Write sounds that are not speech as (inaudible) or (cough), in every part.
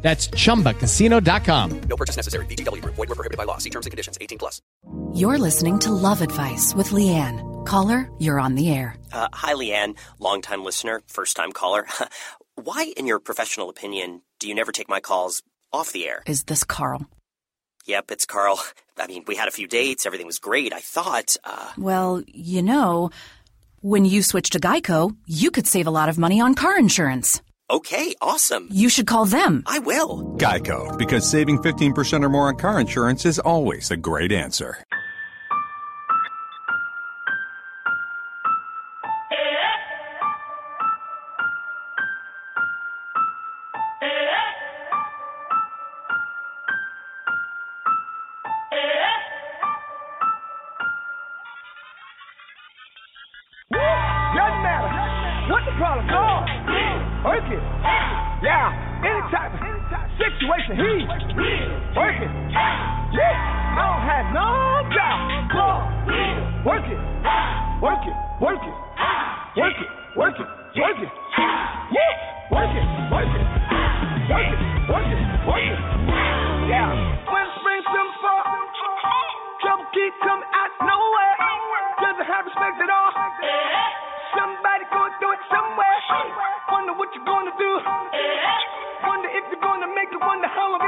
That's chumbacasino.com. No purchase necessary. VGW Group. Void were prohibited by law. See terms and conditions. 18 plus. You're listening to Love Advice with Leanne. Caller, you're on the air. Uh, hi, Leanne, longtime listener, first time caller. (laughs) Why, in your professional opinion, do you never take my calls off the air? Is this Carl? Yep, it's Carl. I mean, we had a few dates, everything was great. I thought, uh, Well, you know, when you switch to Geico, you could save a lot of money on car insurance. Okay, awesome. You should call them. I will. Geico, because saving 15% or more on car insurance is always a great answer. Situation. He work it. Yeah. I don't have no on. Work it. Work it. Work it. Work it. Work it. Work it. Yeah. Work it. Work it. Work it. Work it. Work it. Yeah. When spring comes fall, trouble keep coming out nowhere. Doesn't have respect at all. Somebody going through it somewhere. Wonder what you're gonna do. Make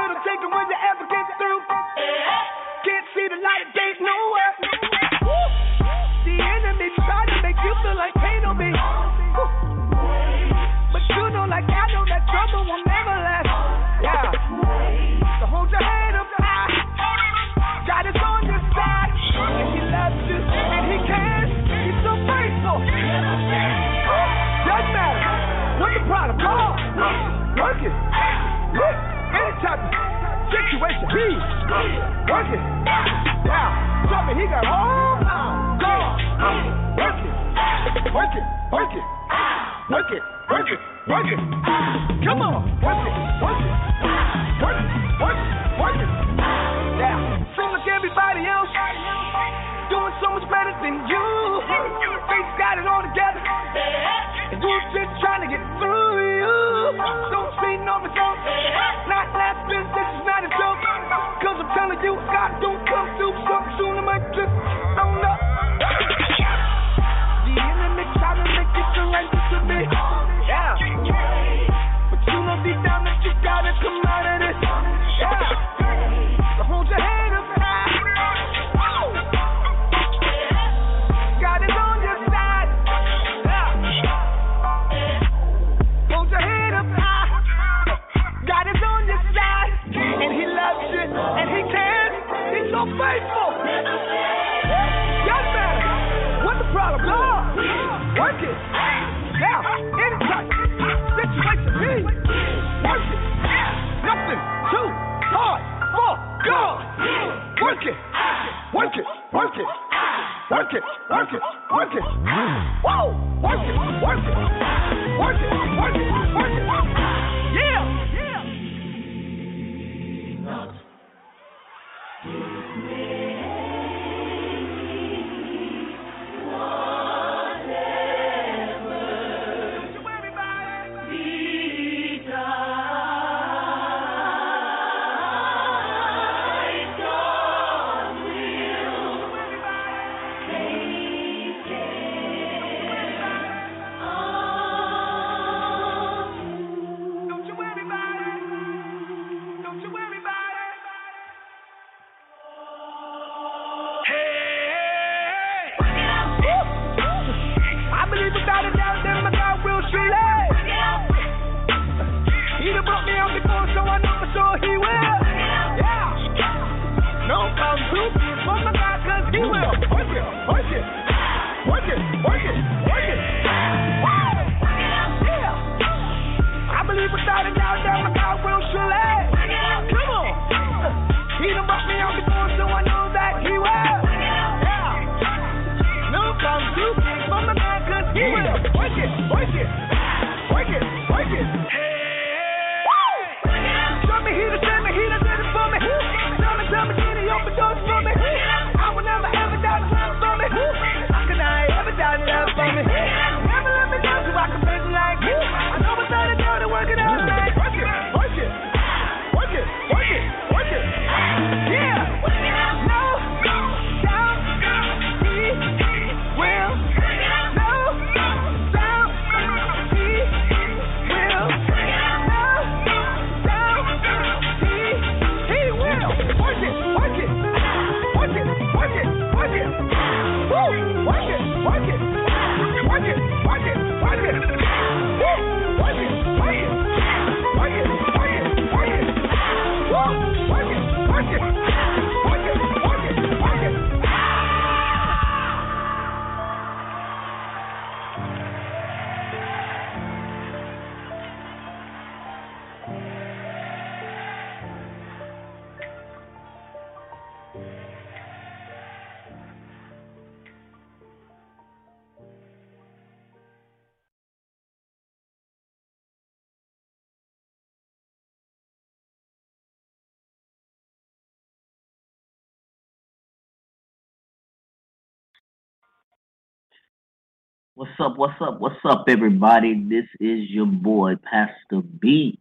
What's up? What's up? What's up, everybody? This is your boy, Pastor B,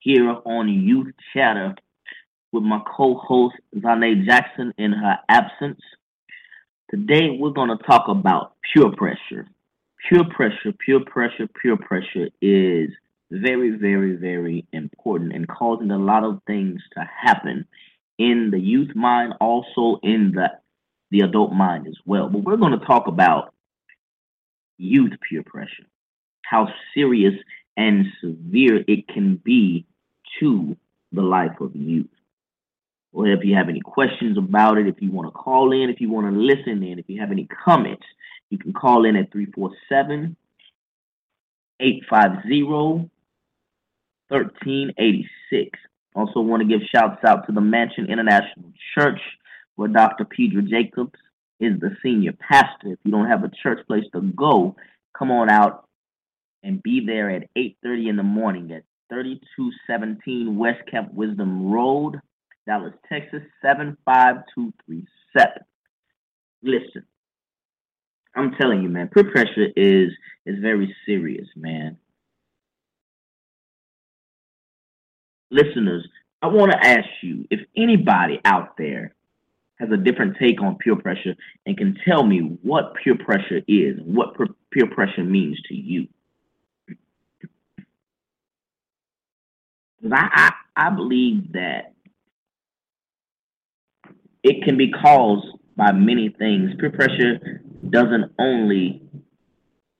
here on Youth Chatter with my co host, Zha'nae Jackson, in her absence. Today, we're going to talk about peer pressure. Peer pressure, peer pressure, peer pressure is very, very, very important and causing a lot of things to happen in the youth mind, also in the, the adult mind as well. But we're going to talk about youth peer pressure, how serious and severe it can be to the life of youth. Well, if you have any questions about it, if you want to call in, if you want to listen in, if you have any comments, you can call in at 347 850 1386. Also, want to give shouts out to the Mansion International Church, where Dr. Pedro Jacobs is the senior pastor. If you don't have a church place to go, come on out and be there at 8:30 in the morning at 3217 West Camp Wisdom Road, Dallas, Texas 75237. Listen, I'm telling you, man, peer pressure is is very serious, man. Listeners, I want to ask you if anybody out there has a different take on peer pressure and can tell me what peer pressure is, and what peer pressure means to you. I, I, I believe that it can be caused by many things. Peer pressure doesn't only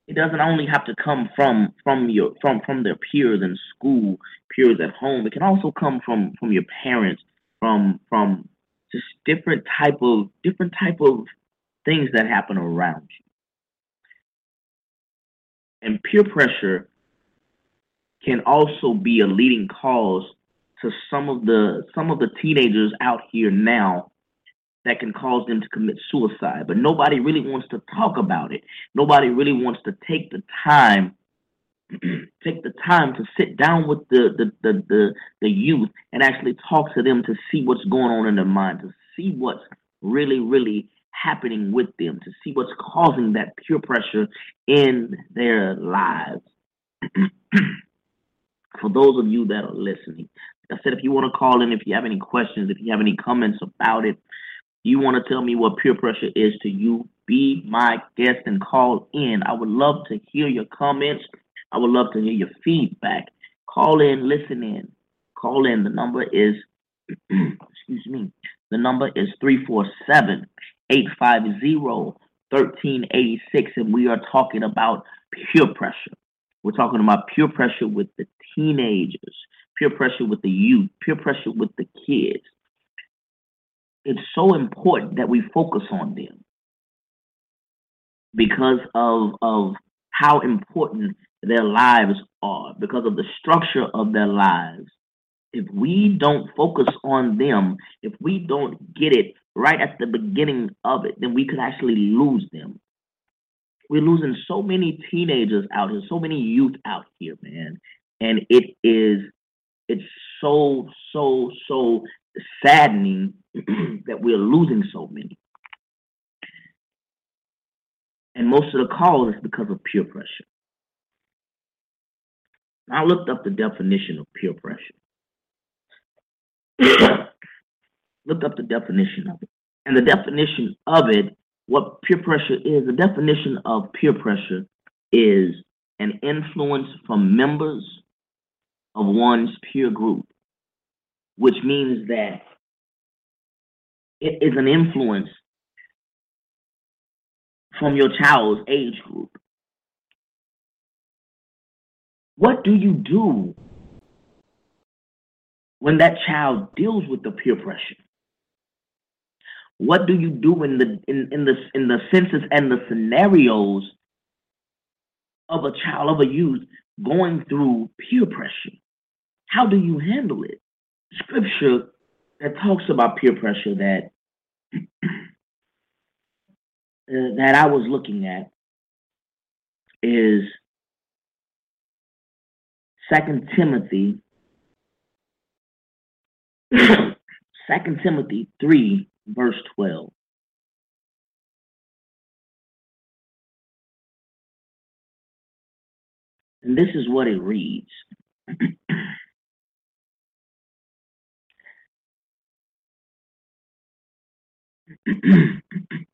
it doesn't only have to come from from your from from their peers in school, peers at home. It can also come from from your parents, from from just different type of different type of things that happen around you. And peer pressure can also be a leading cause to some of the some of the teenagers out here now that can cause them to commit suicide. But nobody really wants to talk about it. Nobody really wants to take the time (clears throat) take the time to sit down with the the, the the the youth and actually talk to them to see what's going on in their mind, to see what's really, really happening with them, to see what's causing that peer pressure in their lives. (clears throat) For those of you that are listening, I said, if you want to call in, if you have any questions, if you have any comments about it, you want to tell me what peer pressure is to you, be my guest and call in. I would love to hear your comments. I would love to hear your feedback. Call in, listen in. Call in. The number is, (clears throat) excuse me, the number is 347 850 1386. And we are talking about peer pressure. We're talking about peer pressure with the teenagers, peer pressure with the youth, peer pressure with the kids. It's so important that we focus on them because of, of how important their lives are, because of the structure of their lives. If we don't focus on them, if we don't get it right at the beginning of it, then we could actually lose them. We're losing so many teenagers out here, so many youth out here, man. And it is it's so, so, so saddening (clears throat) that we're losing so many. And most of the cause is because of peer pressure. I looked up the definition of peer pressure. (coughs) looked up the definition of it. And the definition of it, what peer pressure is, the definition of peer pressure is an influence from members of one's peer group, which means that it is an influence from your child's age group. What do you do when that child deals with the peer pressure? What do you do in the in, in the in the senses and the scenarios of a child of a youth going through peer pressure? How do you handle it? Scripture that talks about peer pressure that (clears throat) uh, that I was looking at is Second Timothy (coughs) Second Timothy three verse twelve. And this is what it reads. (clears throat)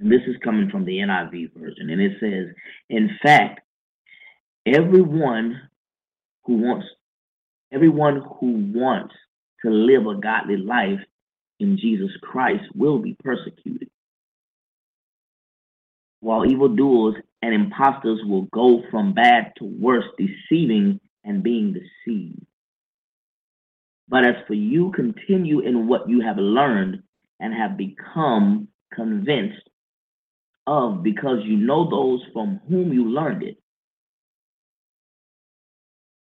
And this is coming from the NIV version. And it says, in fact, everyone who wants everyone who wants to live a godly life in Jesus Christ will be persecuted. While evildoers and impostors will go from bad to worse, deceiving and being deceived. But as for you, continue in what you have learned and have become convinced of because you know those from whom you learned it,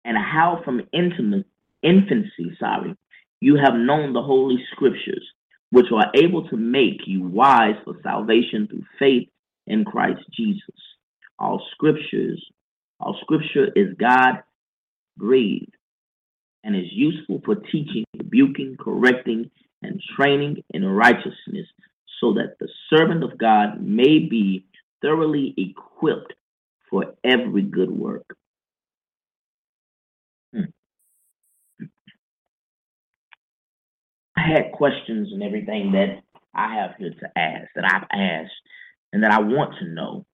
and how from intimate infancy, sorry, you have known the holy scriptures, which are able to make you wise for salvation through faith in Christ Jesus. All scriptures, all scripture is God breathed and is useful for teaching, rebuking, correcting, and training in righteousness, so that the servant of God may be thoroughly equipped for every good work. Hmm. I had questions and everything that I have here to ask, that I've asked, and that I want to know.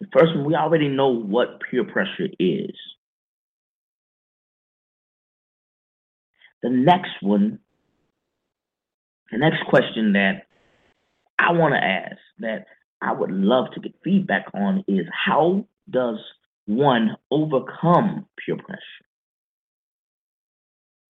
The first one, we already know what peer pressure is. The next one, the next question that I want to ask that I would love to get feedback on is how does one overcome peer pressure?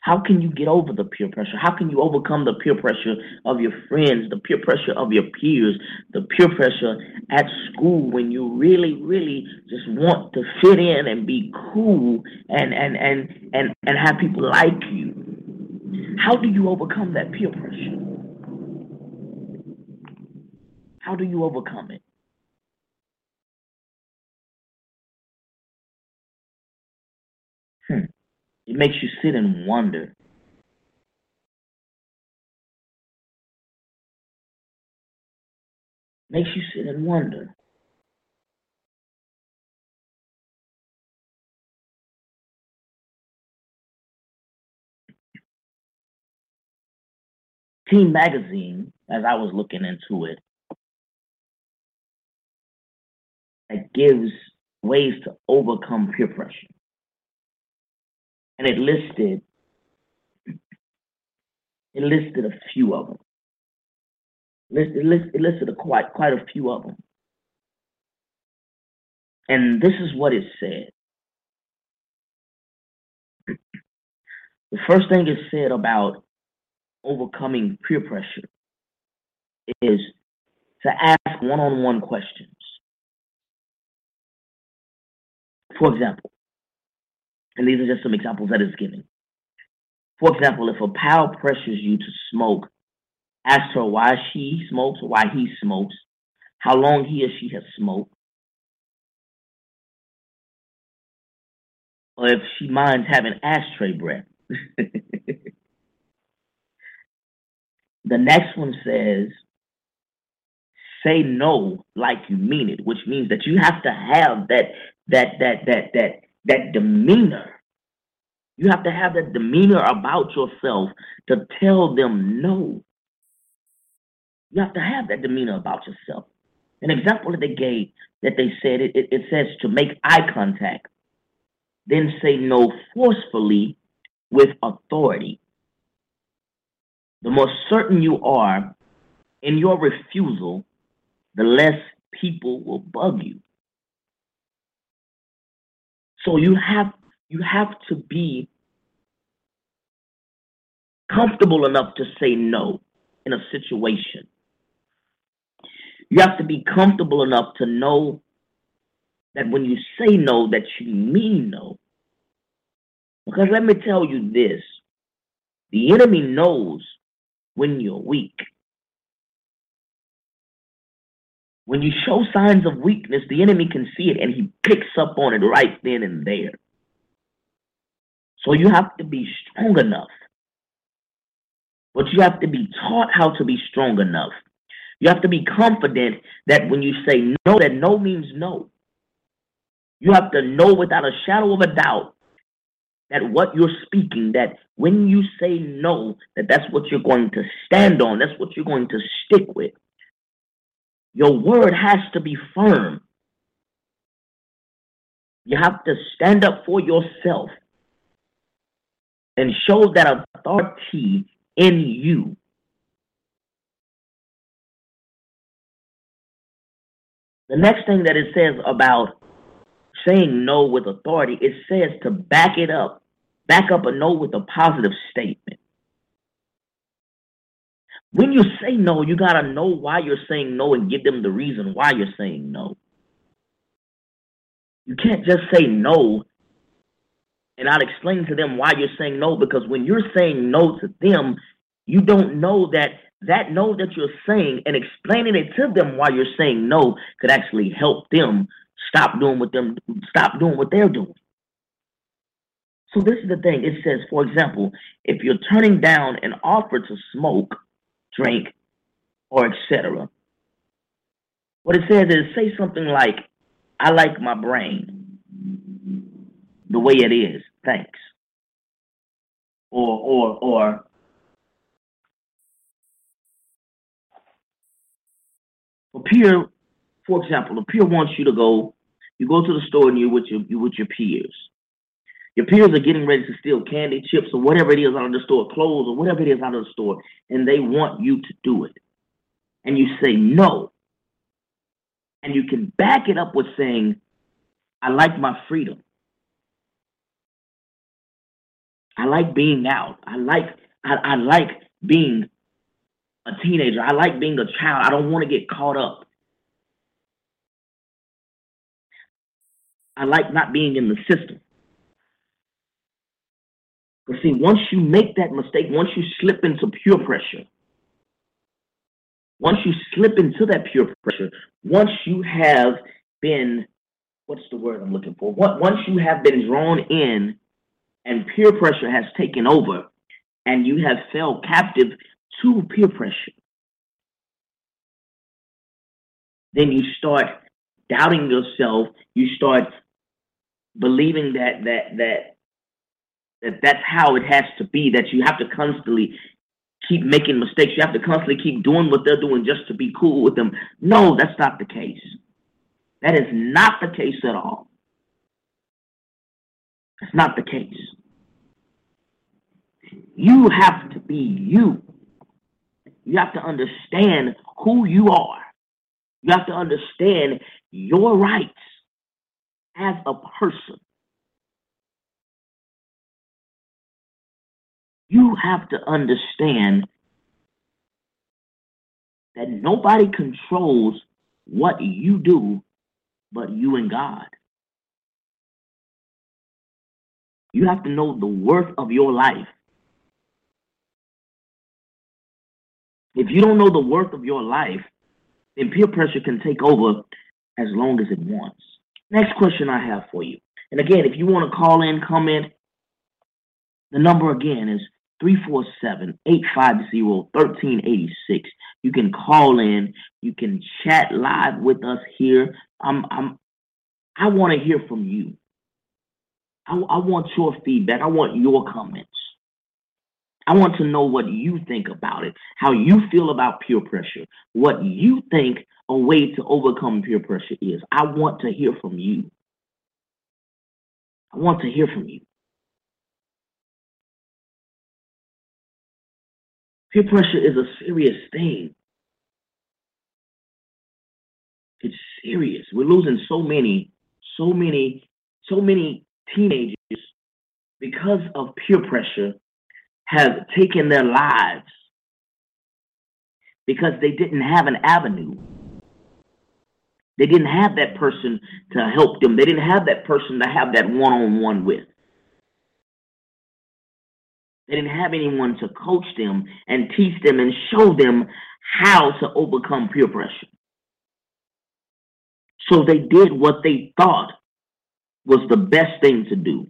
How can you get over the peer pressure? How can you overcome the peer pressure of your friends, the peer pressure of your peers, the peer pressure at school when you really, really just want to fit in and be cool and and and and, and have people like you? How do you overcome that peer pressure? How do you overcome it? Hmm. It makes you sit and wonder. Makes you sit and wonder. Teen Magazine, as I was looking into it, that gives ways to overcome peer pressure. And it listed it listed a few of them. It listed, it listed a quite quite a few of them. And this is what it said. The first thing it said about overcoming peer pressure is to ask one-on-one questions. For example, and these are just some examples that is given. For example, if a pal pressures you to smoke, ask her why she smokes why he smokes, how long he or she has smoked, or if she minds having ashtray breath. (laughs) the next one says, say no like you mean it, which means that you have to have that that that that that that demeanor. You have to have that demeanor about yourself to tell them no. You have to have that demeanor about yourself. An example that they gave that they said it, it, it says to make eye contact, then say no forcefully with authority. The more certain you are in your refusal, the less people will bug you. So you have you have to be comfortable enough to say no in a situation. You have to be comfortable enough to know that when you say no, that you mean no. Because let me tell you this the enemy knows when you're weak. When you show signs of weakness, the enemy can see it and he picks up on it right then and there. So you have to be strong enough. But you have to be taught how to be strong enough. You have to be confident that when you say no, that no means no. You have to know without a shadow of a doubt that what you're speaking, that when you say no, that that's what you're going to stand on, that's what you're going to stick with. Your word has to be firm. You have to stand up for yourself and show that authority in you. The next thing that it says about saying no with authority, it says to back it up, back up a no with a positive statement. When you say no, you got to know why you're saying no and give them the reason why you're saying no. You can't just say no and I'll explain to them why you're saying no because when you're saying no to them, you don't know that that no that you're saying and explaining it to them why you're saying no could actually help them stop doing what them stop doing what they're doing. So this is the thing. It says, for example, if you're turning down an offer to smoke, drink, or etc. What it says is say something like, I like my brain the way it is. Thanks. Or or or a peer, for example, a peer wants you to go, you go to the store and you're with your you with your peers. Your peers are getting ready to steal candy, chips, or whatever it is out of the store, clothes, or whatever it is out of the store, and they want you to do it. And you say no. And you can back it up with saying, I like my freedom. I like being out. I like I, I like being a teenager. I like being a child. I don't want to get caught up. I like not being in the system. But see, once you make that mistake, once you slip into peer pressure, once you slip into that peer pressure, once you have been, what's the word I'm looking for? Once you have been drawn in and peer pressure has taken over and you have fell captive to peer pressure, then you start doubting yourself. You start believing that that that that's how it has to be. That you have to constantly keep making mistakes. You have to constantly keep doing what they're doing just to be cool with them. No, that's not the case. That is not the case at all. That's not the case. You have to be you. You have to understand who you are. You have to understand your rights as a person. You have to understand that nobody controls what you do but you and God. You have to know the worth of your life. If you don't know the worth of your life, then peer pressure can take over as long as it wants. Next question I have for you. And again, if you want to call in, comment, the number again is 347 850 1386. You can call in, you can chat live with us here. I'm, I'm, I want to hear from you. I, I want your feedback, I want your comments. I want to know what you think about it, how you feel about peer pressure, what you think a way to overcome peer pressure is. I want to hear from you. I want to hear from you. Peer pressure is a serious thing. It's serious. We're losing so many, so many, so many teenagers because of peer pressure have taken their lives because they didn't have an avenue. They didn't have that person to help them. They didn't have that person to have that one on one with. They didn't have anyone to coach them and teach them and show them how to overcome peer pressure. So they did what they thought was the best thing to do.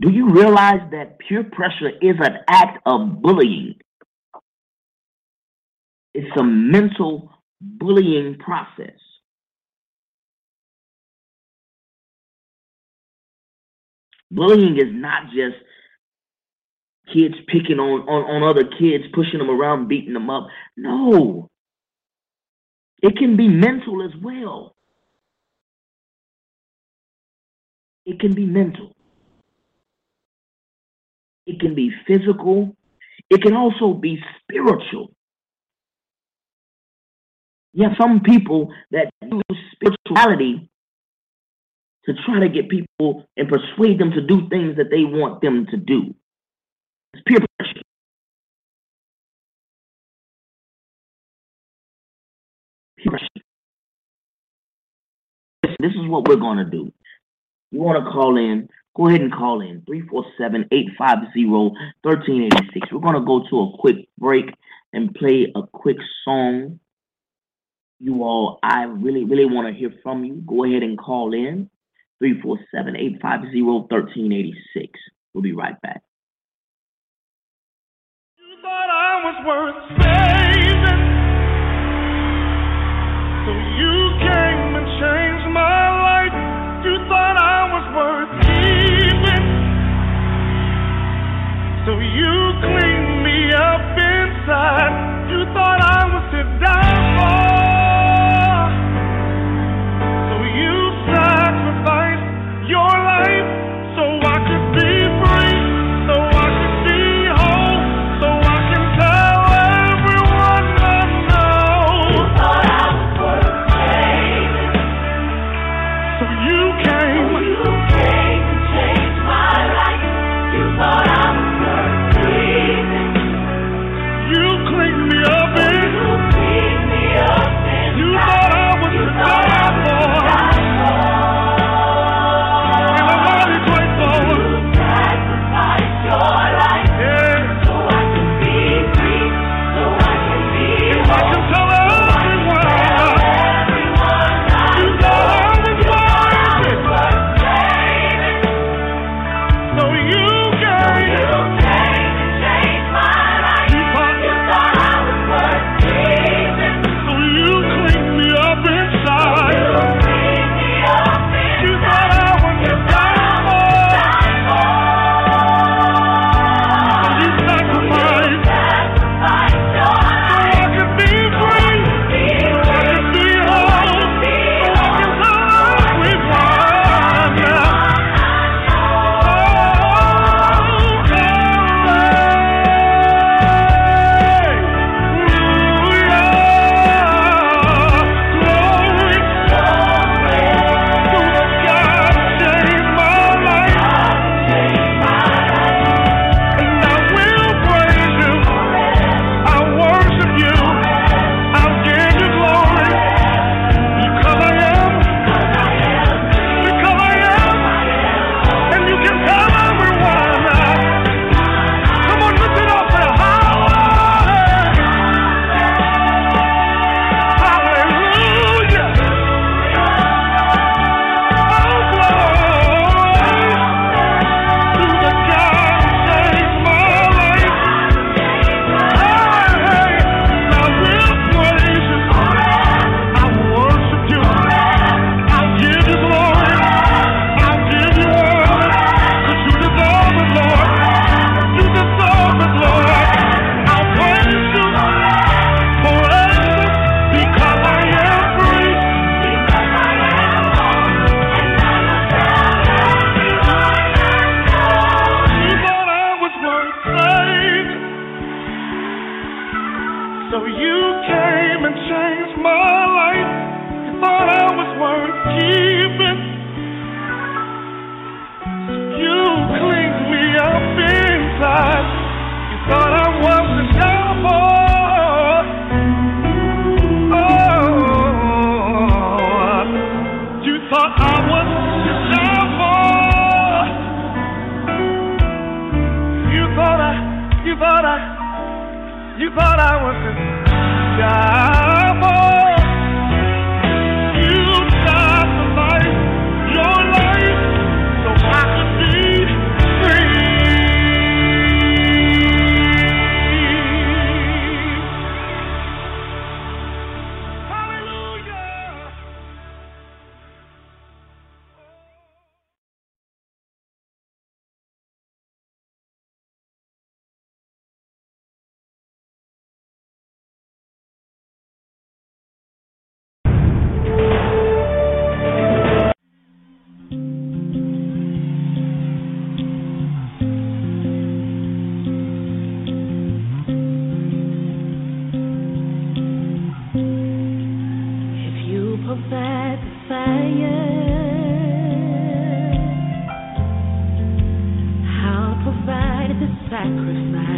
Do you realize that peer pressure is an act of bullying? It's a mental bullying process. Bullying is not just kids picking on, on, on other kids, pushing them around, beating them up. No. It can be mental as well. It can be mental. It can be physical. It can also be spiritual. Have some people that use spirituality to try to get people and persuade them to do things that they want them to do. It's peer pressure. Peer pressure. This is what we're going to do. You want to call in, go ahead and call in 347-850-1386. We're going to go to a quick break and play a quick song. You all, I really, really want to hear from you. Go ahead and call in 347-850-1386. We'll be right back. You thought I was worth saving. So you came and changed my life. You thought I was worth keeping. So you sacrifice.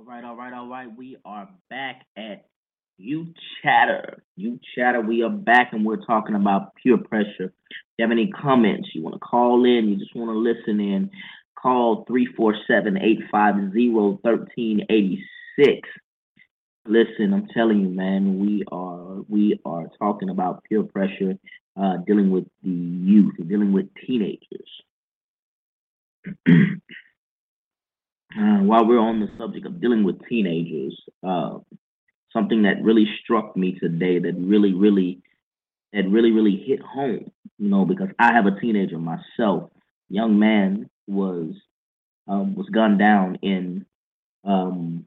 All right, all right, all right. We are back at Youth Chatter. Youth Chatter, we are back and we're talking about peer pressure. If you have any comments, you want to call in, you just want to listen in, call 347 850 1386. Listen, I'm telling you, man, we are we are talking about peer pressure, uh, dealing with the youth, dealing with teenagers. (clears throat) uh, while we're on the subject of dealing with teenagers, uh, something that really struck me today that really, really, that really, really hit home. You know, because I have a teenager myself. Young man was um, was gunned down in um,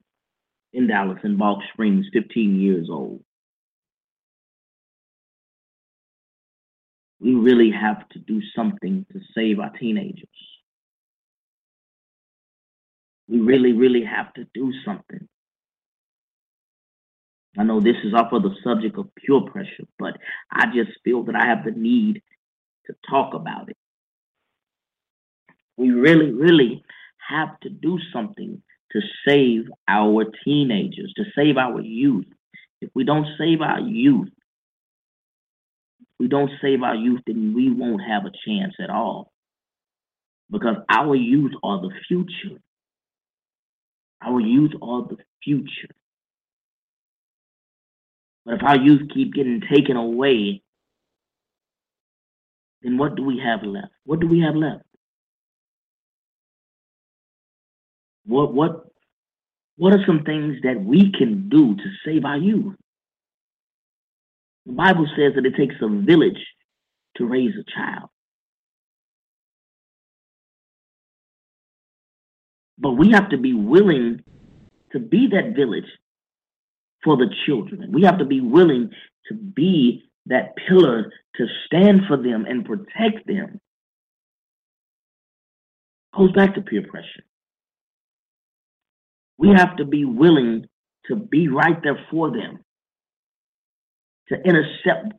in Dallas in Balch Springs, 15 years old. We really have to do something to save our teenagers. We really, really have to do something. I know this is off of the subject of peer pressure, but I just feel that I have the need to talk about it. We really, really have to do something to save our teenagers, to save our youth. If we don't save our youth, we don't save our youth, then we won't have a chance at all. Because our youth are the future. Our youth are the future. But if our youth keep getting taken away, then what do we have left? What do we have left? What what what are some things that we can do to save our youth? The Bible says that it takes a village to raise a child. But we have to be willing to be that village for the children. We have to be willing to be that pillar to stand for them and protect them. Goes back to peer pressure. We have to be willing to be right there for them, to intercept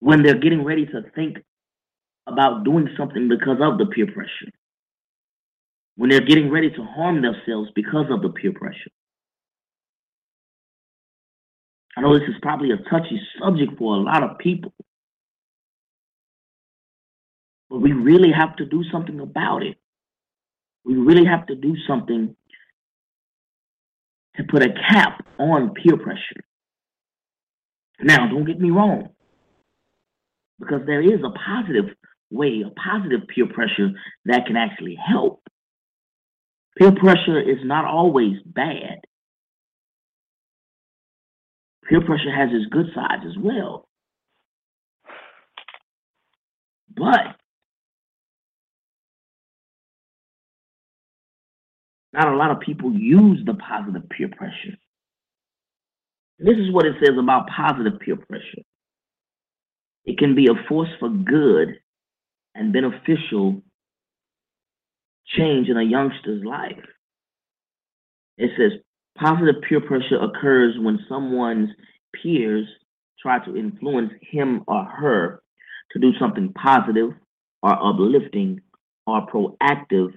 when they're getting ready to think about doing something because of the peer pressure, when they're getting ready to harm themselves because of the peer pressure. I know this is probably a touchy subject for a lot of people, but we really have to do something about it. We really have to do something to put a cap on peer pressure. Now, don't get me wrong, because there is a positive way, a positive peer pressure that can actually help. Peer pressure is not always bad. Peer pressure has its good sides as well. But not a lot of people use the positive peer pressure. This is what it says about positive peer pressure. It can be a force for good and beneficial change in a youngster's life. It says positive peer pressure occurs when someone's peers try to influence him or her to do something positive or uplifting or proactive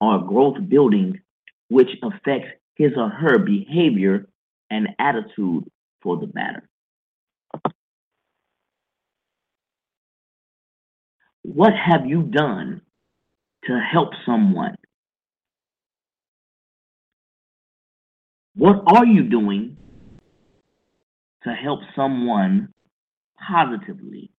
or growth building which affects his or her behavior and attitude for the matter. What have you done to help someone? What are you doing to help someone positively?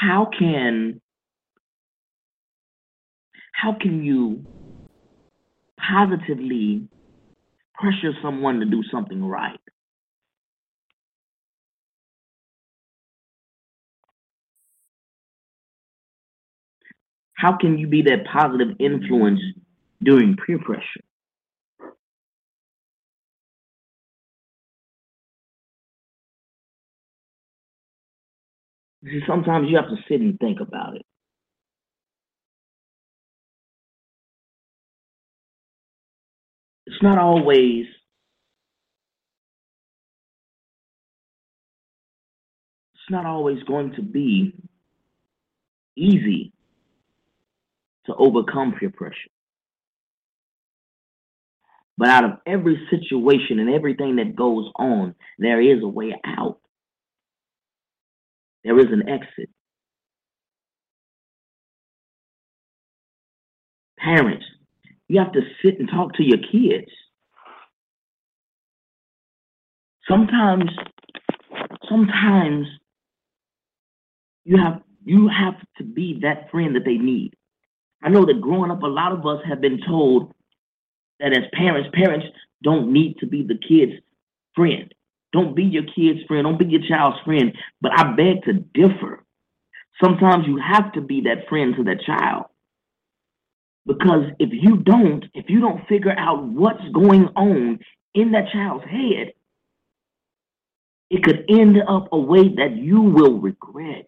how can how can you positively pressure someone to do something right how can you be that positive influence during peer pressure See, sometimes you have to sit and think about it. It's not always it's not always going to be easy to overcome peer pressure. But out of every situation and everything that goes on, there is a way out. There is an exit. Parents, you have to sit and talk to your kids. Sometimes, sometimes you have you have to be that friend that they need. I know that growing up, a lot of us have been told that as parents, parents don't need to be the kid's friend. Don't be your kid's friend. Don't be your child's friend. But I beg to differ. Sometimes you have to be that friend to that child. Because if you don't, if you don't figure out what's going on in that child's head, it could end up a way that you will regret.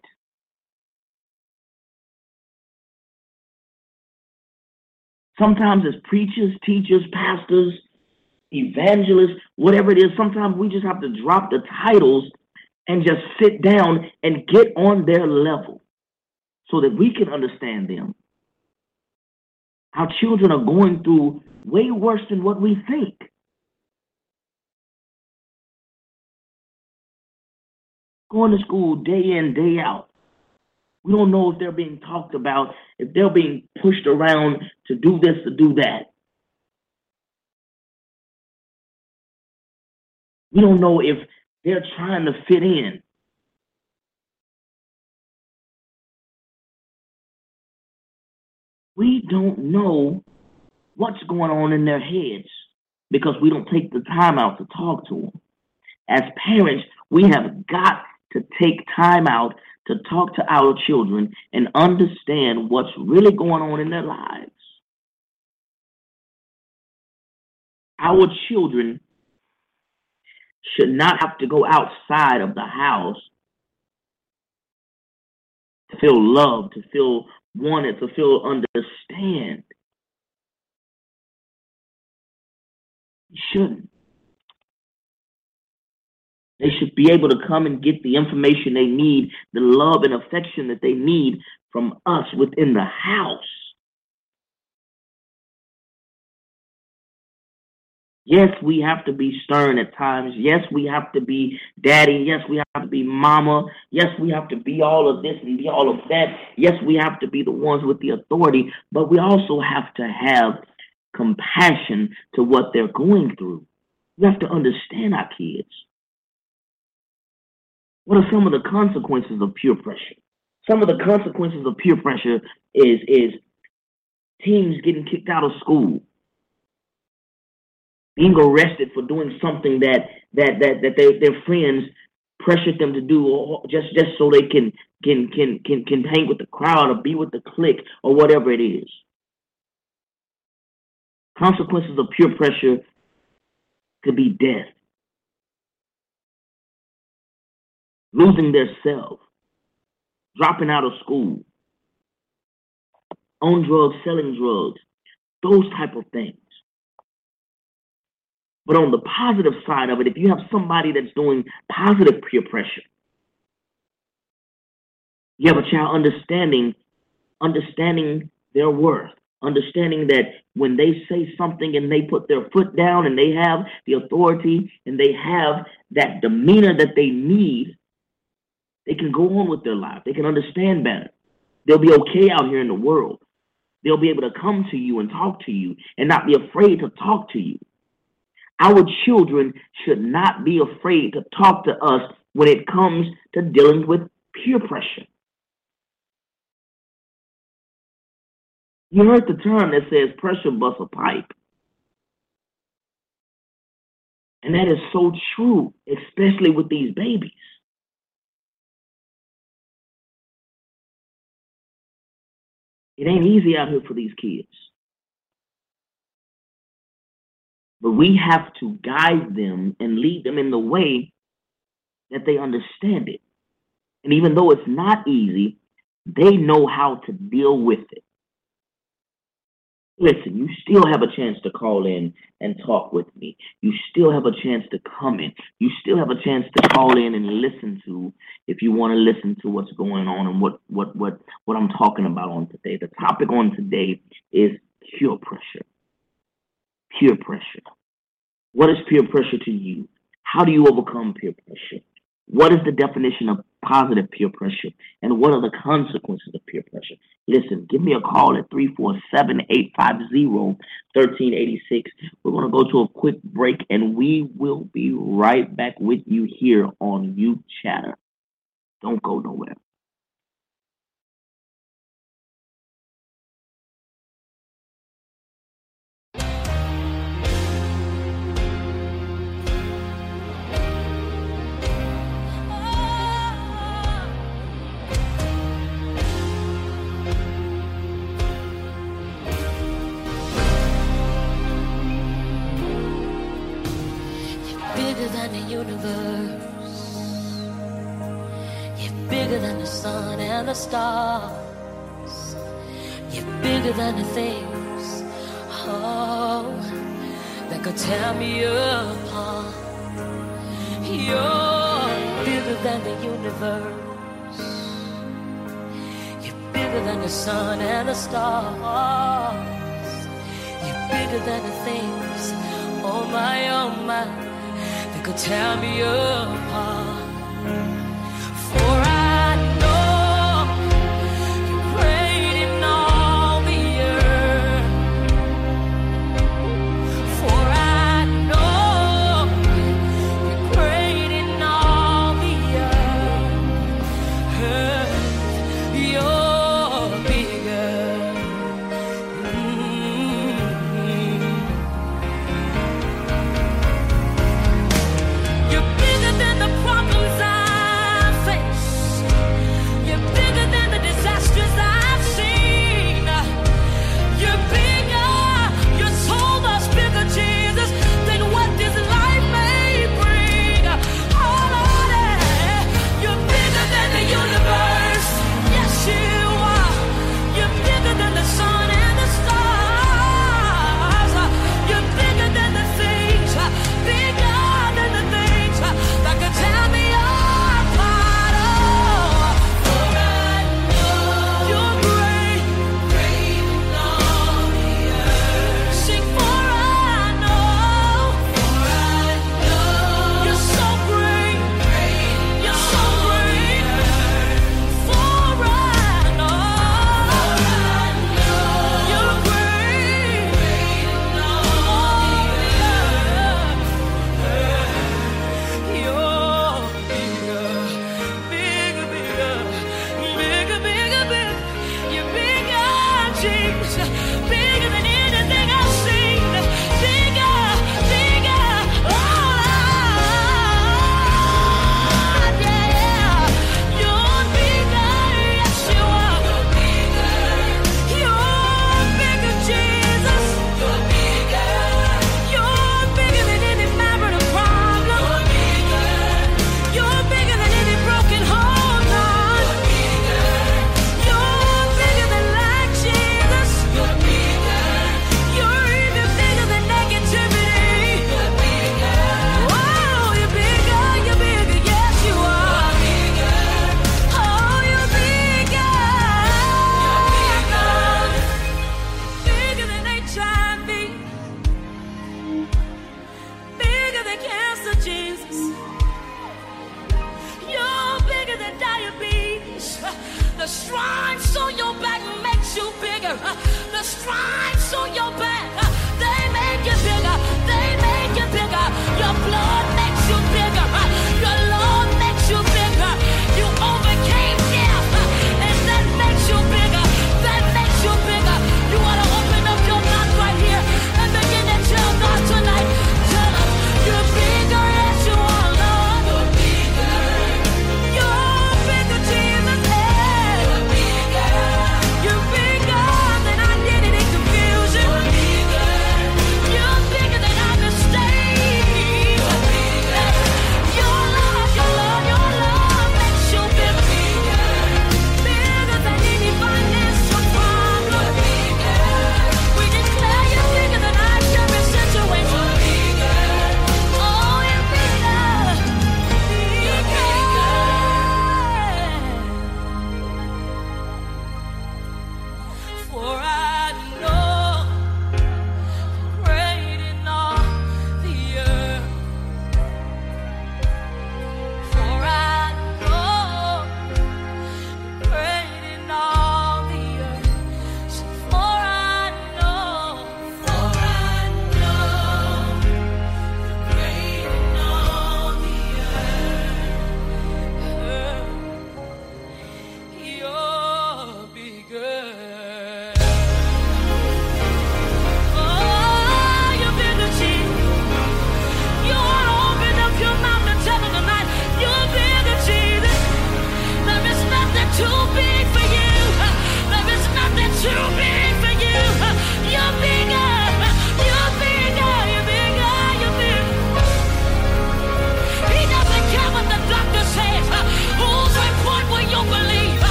Sometimes as preachers, teachers, pastors, evangelists, whatever it is, sometimes we just have to drop the titles and just sit down and get on their level so that we can understand them. Our children are going through way worse than what we think. Going to school day in, day out. We don't know if they're being talked about, if they're being pushed around to do this, to do that. We don't know if they're trying to fit in. We don't know what's going on in their heads because we don't take the time out to talk to them. As parents, we have got to take time out to talk to our children and understand what's really going on in their lives. Our children should not have to go outside of the house to feel loved, to feel wanted, to feel understand. Shouldn't. They should be able to come and get the information they need, the love and affection that they need from us within the house. Yes, we have to be stern at times. Yes, we have to be daddy. Yes, we have to be mama. Yes, we have to be all of this and be all of that. Yes, we have to be the ones with the authority, but we also have to have compassion to what they're going through. We have to understand our kids. What are some of the consequences of peer pressure? Some of the consequences of peer pressure is is teens getting kicked out of school, being arrested for doing something that that that that they, their friends pressured them to do, just just so they can can can can can hang with the crowd or be with the clique or whatever it is. Consequences of peer pressure could be death, losing their self, dropping out of school, on drugs, selling drugs, those type of things. But on the positive side of it, if you have somebody that's doing positive peer pressure, you have a child understanding, understanding their worth, understanding that when they say something and they put their foot down and they have the authority and they have that demeanor that they need, they can go on with their life. They can understand better. They'll be okay out here in the world. They'll be able to come to you and talk to you and not be afraid to talk to you. Our children should not be afraid to talk to us when it comes to dealing with peer pressure. You heard the term that says pressure bust a pipe. And that is so true, especially with these babies. It ain't easy out here for these kids. But we have to guide them and lead them in the way that they understand it. And even though it's not easy, they know how to deal with it. Listen, you still have a chance to call in and talk with me. You still have a chance to comment. You still have a chance to call in and listen to if you want to listen to what's going on and what what what what I'm talking about on today. The topic on today is peer pressure. Peer pressure. What is peer pressure to you? How do you overcome peer pressure? What is the definition of positive peer pressure? And what are the consequences of peer pressure? Listen, give me a call at 347 850 1386. We're going to go to a quick break and we will be right back with you here on Youth Chatter. Don't go nowhere. Stars. You're bigger than the things, oh, that could tear me apart. You're bigger than the universe. You're bigger than the sun and the stars. You're bigger than the things, oh my, oh my that could tear me apart. The sun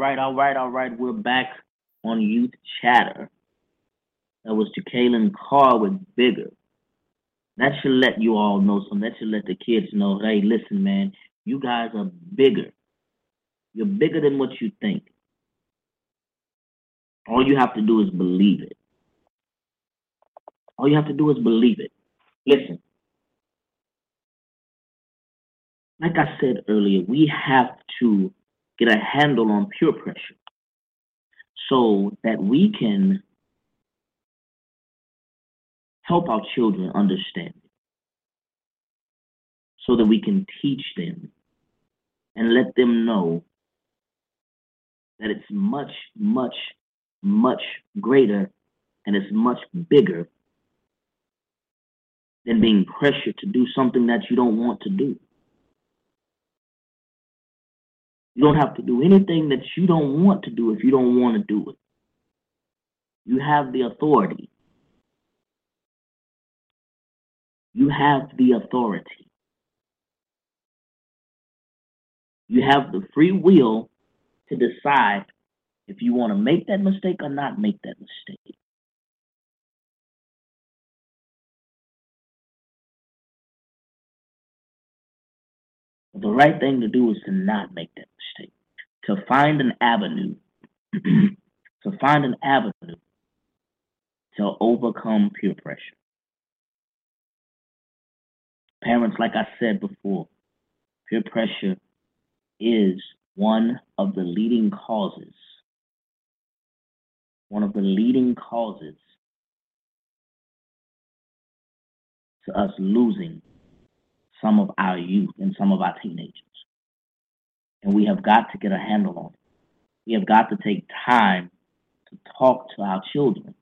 right, all right, all right. We're back on Youth Chatter. That was Jacqueline Carr with Bigger. That should let you all know something. That should let the kids know, hey, listen, man, you guys are bigger. You're bigger than what you think. All you have to do is believe it. All you have to do is believe it. Listen. Like I said earlier, we have to get a handle on peer pressure so that we can help our children understand it, so that we can teach them and let them know that it's much, much, much greater and it's much bigger than being pressured to do something that you don't want to do. You don't have to do anything that you don't want to do if you don't want to do it. You have the authority. You have the authority. You have the free will to decide if you want to make that mistake or not make that mistake. The right thing to do is to not make that to find an avenue, (clears throat) to find an avenue to overcome peer pressure. Parents, like I said before, peer pressure is one of the leading causes, one of the leading causes to us losing some of our youth and some of our teenagers. And we have got to get a handle on it. We have got to take time to talk to our children.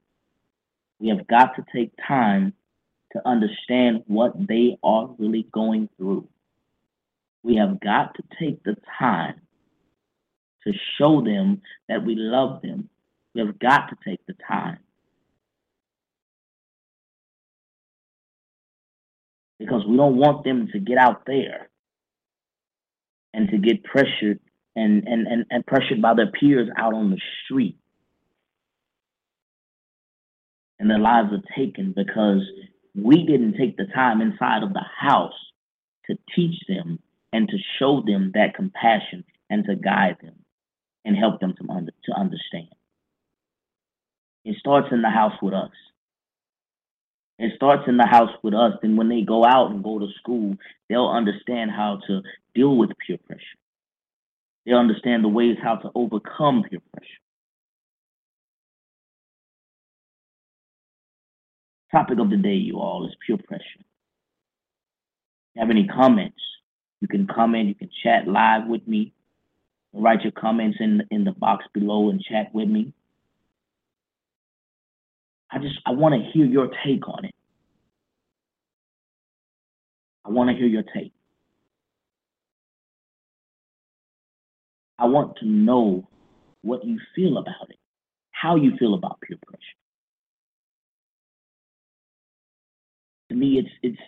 We have got to take time to understand what they are really going through. We have got to take the time to show them that we love them. We have got to take the time. Because we don't want them to get out there and to get pressured and, and, and, and pressured by their peers out on the street. And their lives are taken because we didn't take the time inside of the house to teach them and to show them that compassion and to guide them and help them to, under, to understand. It starts in the house with us. It starts in the house with us. Then when they go out and go to school, they'll understand how to deal with peer pressure. They'll understand the ways how to overcome peer pressure. Topic of the day, you all, is peer pressure. If you have any comments, you can comment, you can chat live with me. Write your comments in in the box below and chat with me. I just I want to hear your take on it. I want to hear your take. I want to know what you feel about it, how you feel about peer pressure. To me, it's it's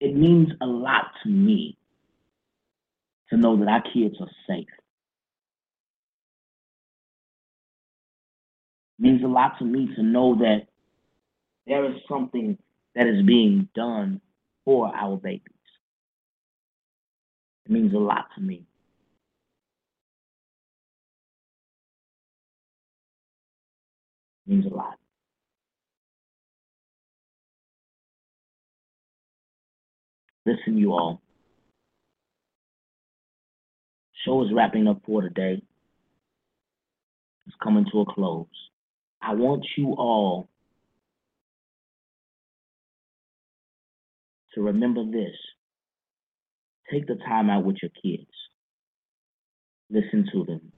it means a lot to me to know that our kids are safe. It means a lot to me to know that there is something that is being done for our babies. It means a lot to me. It means a lot. Listen, you all. Show is wrapping up for today. It's coming to a close. I want you all to remember this. Take the time out with your kids. Listen to them.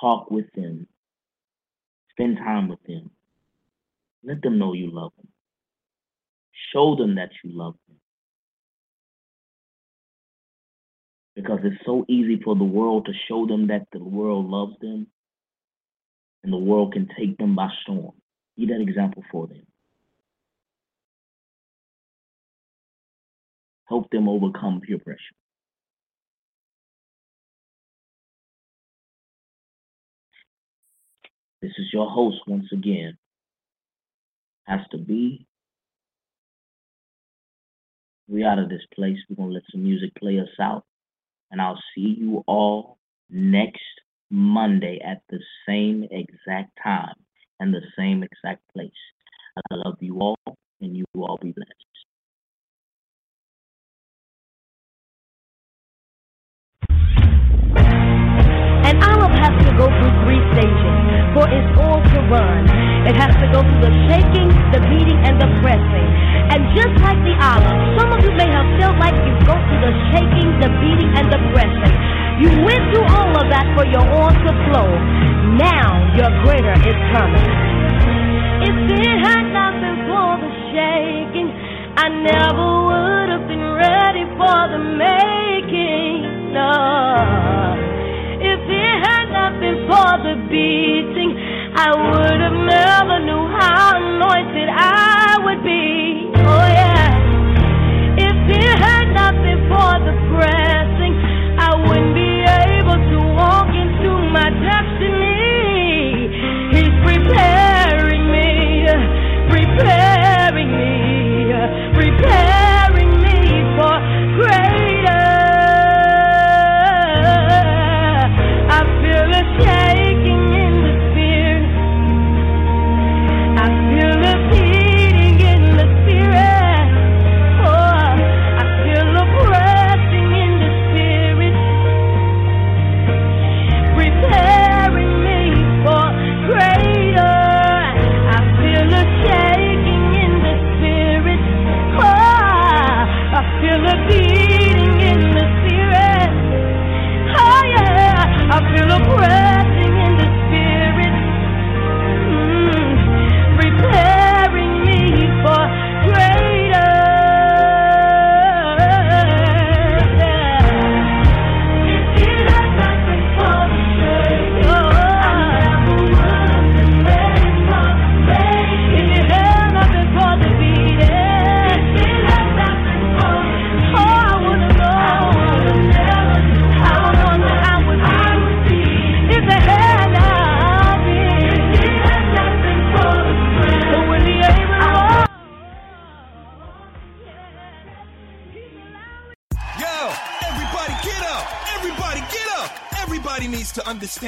Talk with them. Spend time with them. Let them know you love them. Show them that you love them. Because it's so easy for the world to show them that the world loves them and the world can take them by storm. Be that example for them. Help them overcome peer pressure. This is your host once again. Has to be. We out of this place. We're gonna let some music play us out. And I'll see you all next Monday at the same exact time and the same exact place. I love you all and you all be blessed. An olive has to go through three stages for its oil to run. It has to go through the shaking, the beating, and the pressing. And just like the olive, some of you may have felt like you go through the shaking, the beating, and the pressing. You went through all of that for your oil to flow. Now your greater is coming. If it had not been for the shaking, I never would have been ready for the making. No. If it had not for the beating, I would have never knew how anointed I would be. Oh yeah. If it had not been for the pressing, I wouldn't be able to walk into my destiny.